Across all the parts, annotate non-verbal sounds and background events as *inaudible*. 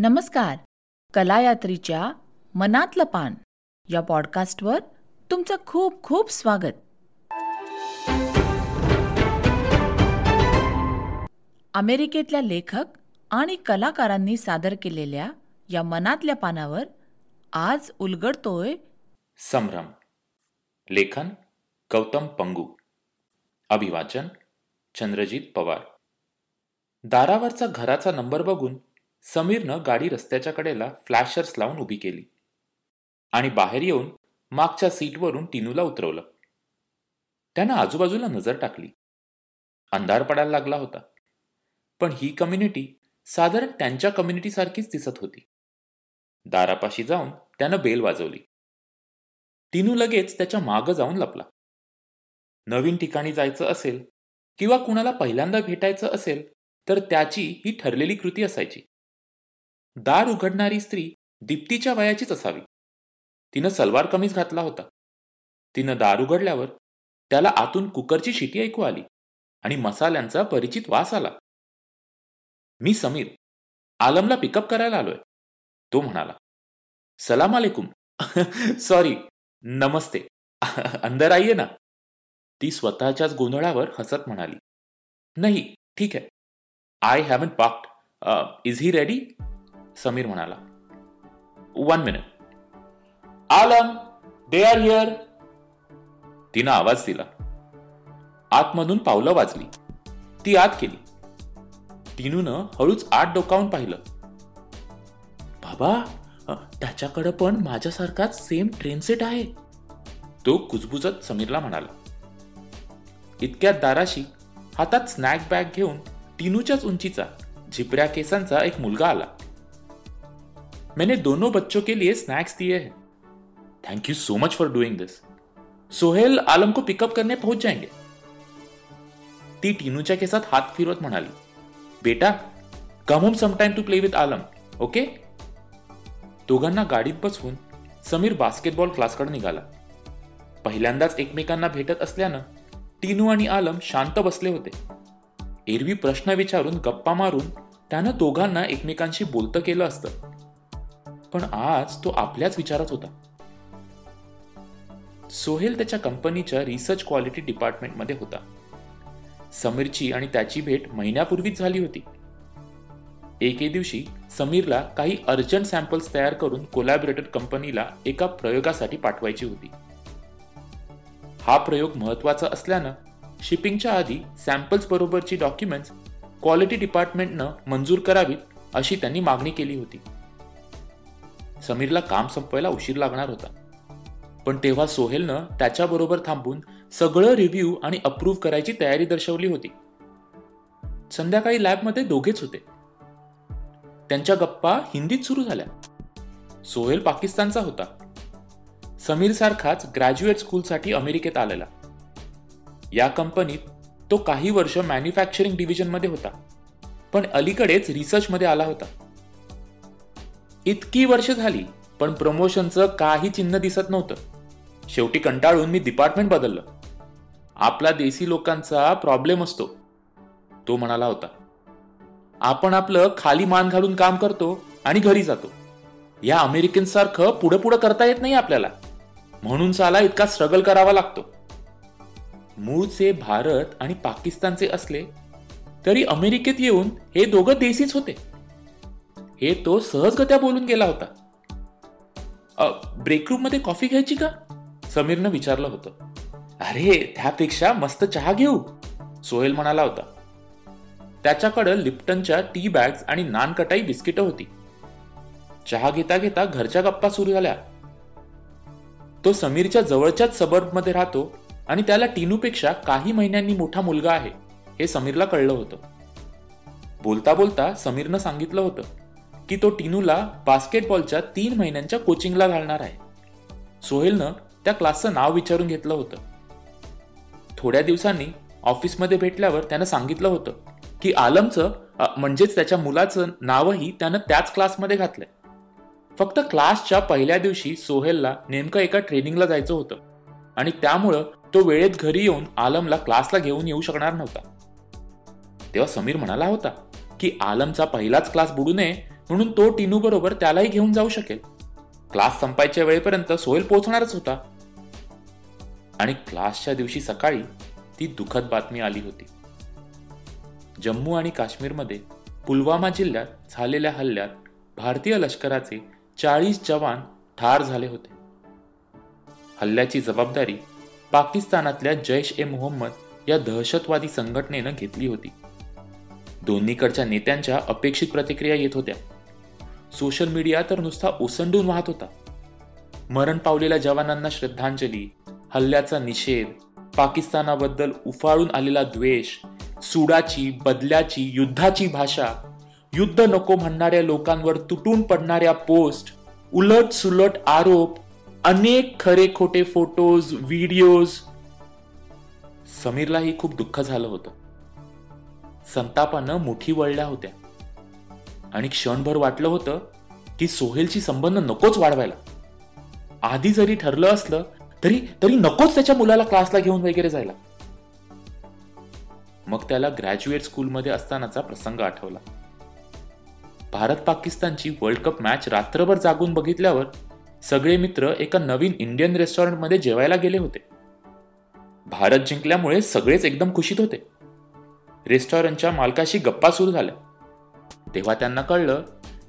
नमस्कार. कलायात्रीच्या मनातलं पान या पॉडकास्टवर तुमचं खूप खूप स्वागत. अमेरिकेतल्या लेखक आणि कलाकारांनी सादर केलेल्या या मनातल्या पानावर आज उलगडतोय संभ्रम. लेखन गौतम पंगू. अभिवाचन चंद्रजीत पवार. दारावरचा घराचा नंबर बघून समीरनं गाडी रस्त्याच्या कडेला फ्लॅशर्स लावून उभी केली आणि बाहेर येऊन मागच्या सीटवरून टिनूला उतरवलं. त्यानं आजूबाजूला नजर टाकली. अंधार पडायला लागला होता. पण ही कम्युनिटी साधारण त्यांच्या कम्युनिटी सारखीच दिसत होती. दारापाशी जाऊन त्यानं बेल वाजवली. टिनू लगेच त्याच्या मागं जाऊन लपला. नवीन ठिकाणी जायचं असेल किंवा कुणाला पहिल्यांदा भेटायचं असेल तर त्याची ही ठरलेली कृती असायची. दार उघडणारी स्त्री दीप्तीच्या वयाचीच असावी. तिनं सलवार कमीज घातला होता. तिनं दार उघडल्यावर त्याला आतून कुकरची शिटी ऐकू आली आणि मसाल्यांचा परिचित वास आला. मी समीर आलमला पिकअप करायला आलोय तो म्हणाला. सलाम अलेकुम *laughs* सॉरी नमस्ते. *laughs* अंदर आइये ना. ती स्वतःच्याच गोंधळावर हसत म्हणाली. नाही ठीक आहे. I haven't packed. Is he ready? Sameer म्हणाला. One minute Alam they are here तिनं आवाज दिला. आतमधून पावलं वाजली. ती आत केली टिनूनं हळूच आत डोकावून पाहिलं. बाबा त्याच्याकडं पण माझ्यासारखाच सेम ट्रेन सेट आहे. तो कुजबुजत समीरला म्हणाला. इतक्यात दाराशी हातात स्नॅक बॅग घेऊन टिनूच्याच उंचीचा झिपऱ्या केसांचा एक मुलगा आला. मैंने दोनों बच्चों के लिए स्नैक्स दिए हैं। Thank you so much for doing this Sohail Alam को पिकअप करने पहुंच जाएंगे। ती टीनूच्या केसात हात फिरवत म्हणाली बेटा come home sometime to play with Alam okay दोघांना गाडीत बसवून समीर बास्केटबॉल क्लासकडे निघाला. पहिल्यांदाच एकमेकांना भेटत असल्यानं टीनू आणि आलम शांत बसले होते. एरवी प्रश्न विचारून गप्पा मारून त्यानं दोघांना एकमेकांशी बोलतं केलं असतं. पण आज तो आपल्याच विचारात होता. सोहेल त्याच्या कंपनीच्या रिसर्च क्वालिटी डिपार्टमेंटमध्ये होता. समीरची आणि त्याची भेट महिन्यापूर्वीच झाली होती. एके दिवशी समीरला काही अर्जंट सॅम्पल्स तयार करून कोलॅबरेटर कंपनीला एका प्रयोगासाठी पाठवायची होती. हा प्रयोग महत्त्वाचा असल्यानं शिपिंगच्या आधी सॅम्पल्स बरोबरची डॉक्युमेंट्स क्वालिटी डिपार्टमेंटनं मंजूर करावीत अशी त्यांनी मागणी केली होती. समीरला काम संपवायला उशीर लागणार होता. पण तेव्हा सोहेलनं त्याच्याबरोबर थांबून सगळं रिव्ह्यू आणि अप्रूव्ह करायची तयारी दर्शवली होती. संध्याकाळी लॅबमध्ये दोघेच होते. त्यांच्या गप्पा हिंदीत सुरू झाल्या. सोहेल पाकिस्तानचा होता. समीर सारखाच ग्रॅज्युएट स्कूलसाठी अमेरिकेत आलेला. या कंपनीत तो काही वर्ष मॅन्युफॅक्चरिंग डिव्हिजनमध्ये होता. पण अलीकडेच रिसर्चमध्ये आला होता. इतकी वर्ष झाली पण प्रमोशनचं काही चिन्ह दिसत नव्हतं. शेवटी कंटाळून मी डिपार्टमेंट बदललं. आपला देसी लोकांचा प्रॉब्लेम असतो तो म्हणाला होता. आपण आपलं खाली मान घालून काम करतो आणि घरी जातो. या अमेरिकन सारखं पुढं करता येत नाही आपल्याला. म्हणून साला इतका स्ट्रगल करावा लागतो. मूळचे भारत आणि पाकिस्तानचे असले तरी अमेरिकेत येऊन हे दोघं देसीच होते. हे तो सहजगत्या बोलून गेला होता. ब्रेकरूममध्ये कॉफी घ्यायची का? समीरनं विचारलं होतं. अरे त्यापेक्षा मस्त चहा घेऊ सोहेल म्हणाला होता. त्याच्याकडं लिप्टनच्या टी बॅग्स आणि नानकटाई बिस्किट होती. चहा घेता घेता घरच्या गप्पा सुरू झाल्या. तो समीरच्या जवळच्याच मध्ये राहतो आणि त्याला टीनूपेक्षा काही महिन्यांनी मोठा मुलगा आहे हे समीरला कळलं होतं. बोलता बोलता समीरनं सांगितलं होतं. की तो टिनूला बास्केटबॉलच्या तीन महिन्यांच्या कोचिंगला घालणार आहे. सोहेलनं त्या क्लासचं नाव विचारून घेतलं होतं. थोड्या दिवसांनी ऑफिसमध्ये भेटल्यावर त्यानं सांगितलं होतं की आलमचं म्हणजेच त्याच्या मुलाचं नावही त्यानं त्याच क्लासमध्ये घातलंय. फक्त क्लासच्या पहिल्या दिवशी सोहेलला नेमकं एका ट्रेनिंगला जायचं होतं आणि त्यामुळं तो वेळेत घरी येऊन आलमला क्लासला घेऊन येऊ शकणार नव्हता. तेव्हा समीर म्हणाला होता की आलमचा पहिलाच क्लास बुडू नये म्हणून तो टिनू बरोबर त्यालाही घेऊन जाऊ शकेल. क्लास संपायच्या वेळेपर्यंत सोहेल पोहोचणारच होता. आणि क्लासच्या दिवशी सकाळी ती दुःखद बातमी आली होती. जम्मू आणि काश्मीरमध्ये पुलवामा जिल्ह्यात झालेल्या हल्ल्यात भारतीय लष्कराचे चाळीस जवान ठार झाले होते. हल्ल्याची जबाबदारी पाकिस्तानातल्या जैश ए मोहम्मद या दहशतवादी संघटनेनं घेतली होती. दोन्हीकडच्या नेत्यांच्या अपेक्षित प्रतिक्रिया येत होत्या. सोशल मीडिया तर नुसता ओसंडून वाहत होता. मरण पावलेल्या जवानांना श्रद्धांजली हल्ल्याचा निषेध पाकिस्तानाबद्दल उफाळून आलेला द्वेष सुडाची बदल्याची युद्धाची भाषा युद्ध नको म्हणणाऱ्या लोकांवर तुटून पडणाऱ्या पोस्ट उलट सुलट आरोप अनेक खरे खोटे फोटोज व्हिडिओज. समीरलाही खूप दुःख झालं होतं. संतापानं मुठी वळल्या होत्या. आणि क्षणभर वाटलं होतं की सोहेलशी संबंध नकोच वाढवायला. आधी जरी ठरलं असलं तरी तरी नकोच त्याच्या मुलाला क्लासला घेऊन वगैरे जायला. मग त्याला ग्रॅज्युएट स्कूलमध्ये असतानाचा प्रसंग आठवला. भारत पाकिस्तानची वर्ल्ड कप मॅच रात्रभर जागून बघितल्यावर सगळे मित्र एका नवीन इंडियन रेस्टॉरंटमध्ये जेवायला गेले होते. भारत जिंकल्यामुळे सगळेच एकदम खुशीत होते. रेस्टॉरंटच्या मालकाशी गप्पा सुरू झाल्या. तेव्हा त्यांना कळलं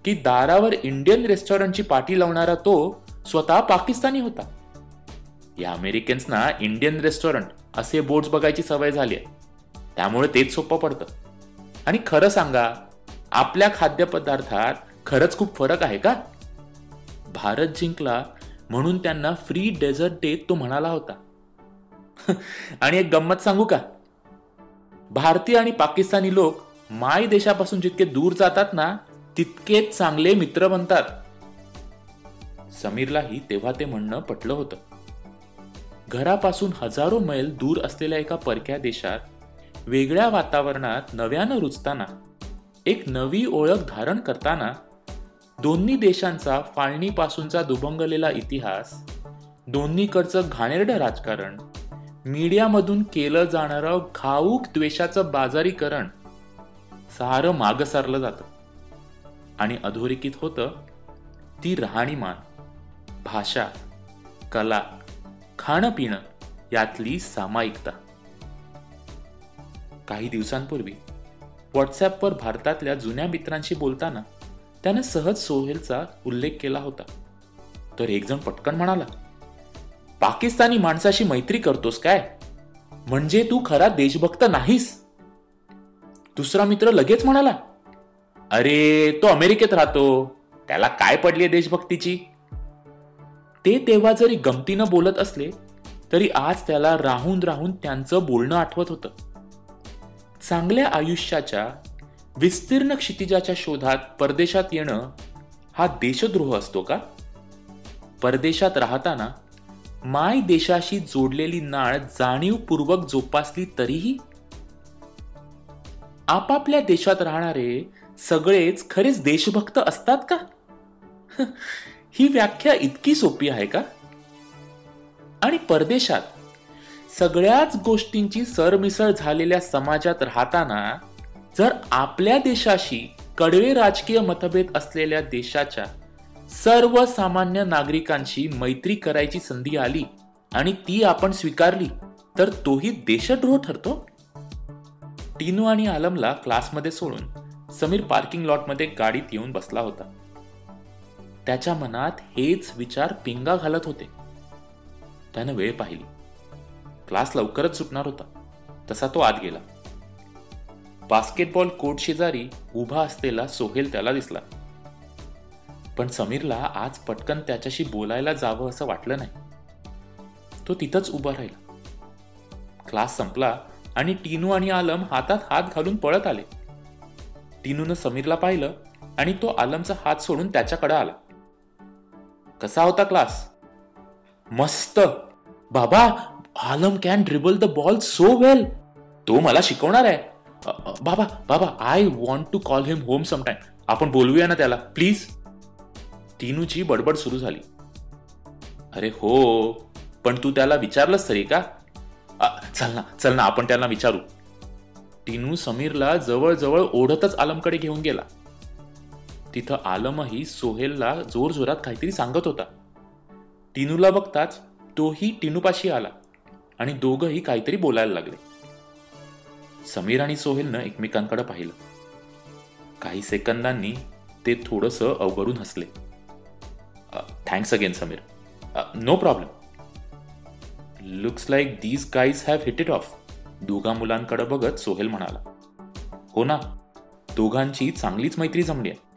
की दारावर इंडियन रेस्टॉरंटची पाठी लावणारा तो स्वतः पाकिस्तानी होता. या अमेरिकन्सना इंडियन रेस्टॉरंट असे बोर्ड्स बघायची सवय झाली आहे. त्यामुळे तेच सोपं पडतं. आणि खरं सांगा आपल्या खाद्यपदार्थात खरंच खूप फरक आहे का? भारत जिंकला म्हणून त्यांना फ्री डेझर्ट देत तो म्हणाला होता. *laughs* आणि एक गंमत सांगू का? भारतीय आणि पाकिस्तानी लोक माय देशापासून जितके दूर जातात ना तितकेच चांगले मित्र बनतात. समीरलाही तेव्हा ते म्हणणं पटलं होतं. घरापासून हजारो मैल दूर असलेल्या एका परक्या देशात वेगळ्या वातावरणात नव्यानं रुजताना एक नवी ओळख धारण करताना दोन्ही देशांचा फाळणीपासूनचा दुभंगलेला इतिहास दोन्हीकडचं घाणेरडं राजकारण मीडियामधून केलं जाणारं घाऊक द्वेषाचं बाजारीकरण सारं माग सारलं जातं. आणि अधोरेखित होतं ती राहणीमान भाषा कला खाणं पिणं यातली सामायिकता. काही दिवसांपूर्वी व्हॉट्सॲपवर भारतातल्या जुन्या मित्रांशी बोलताना त्याने सहज सोहेलचा उल्लेख केला होता. तर एकजण पटकन म्हणाला पाकिस्तानी माणसाशी मैत्री करतोस काय? म्हणजे तू खरा देशभक्त नाहीस. दुसरा मित्र लगेच म्हणाला अरे तो अमेरिकेत राहतो. त्याला काय पडली देशभक्तीची? ते तेव्हा जरी गमतीनं बोलत असले तरी आज त्याला राहून राहून त्यांचं बोलणं आठवत होतं. चांगल्या आयुष्याच्या विस्तीर्ण क्षितिजाच्या शोधात परदेशात येणं हा देशद्रोह असतो का? परदेशात राहताना माय देशाशी जोडलेली नाळ जाणीवपूर्वक जोपासली तरीही आपापल्या देशात राहणारे सगळेच खरेच देशभक्त असतात का? *laughs* ही व्याख्या इतकी सोपी आहे का? आणि परदेशात सगळ्याच गोष्टींची सरमिसळ झालेल्या समाजात राहताना जर आपल्या देशाशी कडवे राजकीय मतभेद असलेल्या देशाच्या सर्वसामान्य नागरिकांशी मैत्री करायची संधी आली आणि ती आपण स्वीकारली तर तोही देशद्रोह ठरतो? टीनू आणि आलमला क्लासमध्ये सोडून समीर पार्किंग लॉटमध्ये गाडीत येऊन बसला होता. त्याच्या मनात हेच विचार पिंगा घालत होते. त्यानं वेळ पाहिली. क्लास लवकरच सुटणार होता. तसा तो आत गेला. बास्केटबॉल कोर्ट शेजारी उभा असलेला सोहेल त्याला दिसला. पण समीरला आज पटकन त्याच्याशी बोलायला जावं असं वाटलं नाही. तो तिथंच उभा राहिला. क्लास संपला आणि टीनू आणि आलम हातात हात घालून पळत आले. टीनूनं समीरला पाहिलं आणि तो आलमचा हात सोडून त्याच्याकडे आला. कसा होता क्लास? मस्त. बाबा Alam can dribble the ball so well तो मला शिकवणार आहे. बाबा बाबा I want to call him home sometime आपण बोलूया ना त्याला प्लीज टीनूची बडबड सुरू झाली. अरे हो पण तू त्याला विचारलंस तरी का? चल ना चल ना आपण त्यांना विचारू. टिनू समीरला जवळजवळ ओढतच आलमकडे घेऊन गेला. तिथं आलमही सोहेलला जोरजोरात काहीतरी सांगत होता. टिनूला बघताच तोही टिनूपाशी आला आणि दोघंही काहीतरी बोलायला लागले. समीर आणि सोहेलनं एकमेकांकडे पाहिलं. काही सेकंदांनी ते थोडंसं अवघडून हसले. Thanks again Sameer. No problem looks like these guys have hit it off दोघा मुलांकडे बघत सोहेल म्हणाला हो ना दोघांची चांगलीच मैत्री जमली आहे.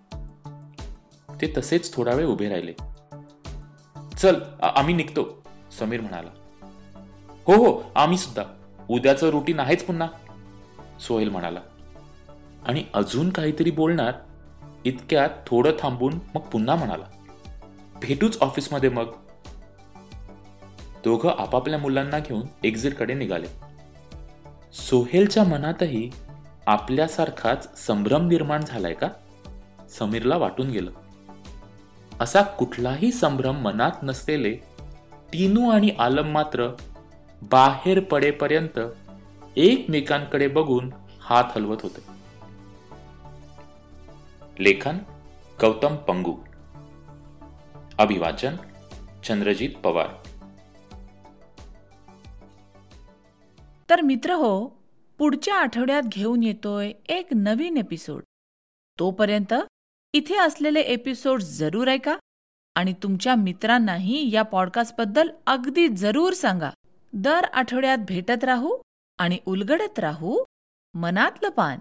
ते तसेच थोडा वेळ उभे राहिले. चल आम्ही निघतो समीर म्हणाला. हो हो आम्ही सुद्धा. उद्याचं रुटीन आहेच पुन्हा सोहेल म्हणाला. आणि अजून काहीतरी बोलणार इतक्यात थोडं थांबून मग पुन्हा म्हणाला भेटूच ऑफिसमध्ये मग. दोघं आपापल्या मुलांना घेऊन एक्झिटकडे निघाले. सोहेलच्या मनातही आपल्यासारखाच संभ्रम निर्माण झालाय का? समीरला वाटून गेलं. असा कुठलाही संभ्रम मनात नसलेले टीनू आणि आलम मात्र बाहेर पडेपर्यंत एकमेकांकडे बघून हात हलवत होते. लेखन गौतम पंगू. अभिवाचन चंद्रजीत पवार. तर मित्र हो पुढच्या आठवड्यात घेऊन येतोय एक नवीन एपिसोड तोपर्यंत इथे असलेले एपिसोड जरूर ऐका आणि तुमच्या मित्रांनाही या पॉडकास्टबद्दल अगदी जरूर सांगा. दर आठवड्यात भेटत राहू आणि उलगडत राहू. मनातलं पान.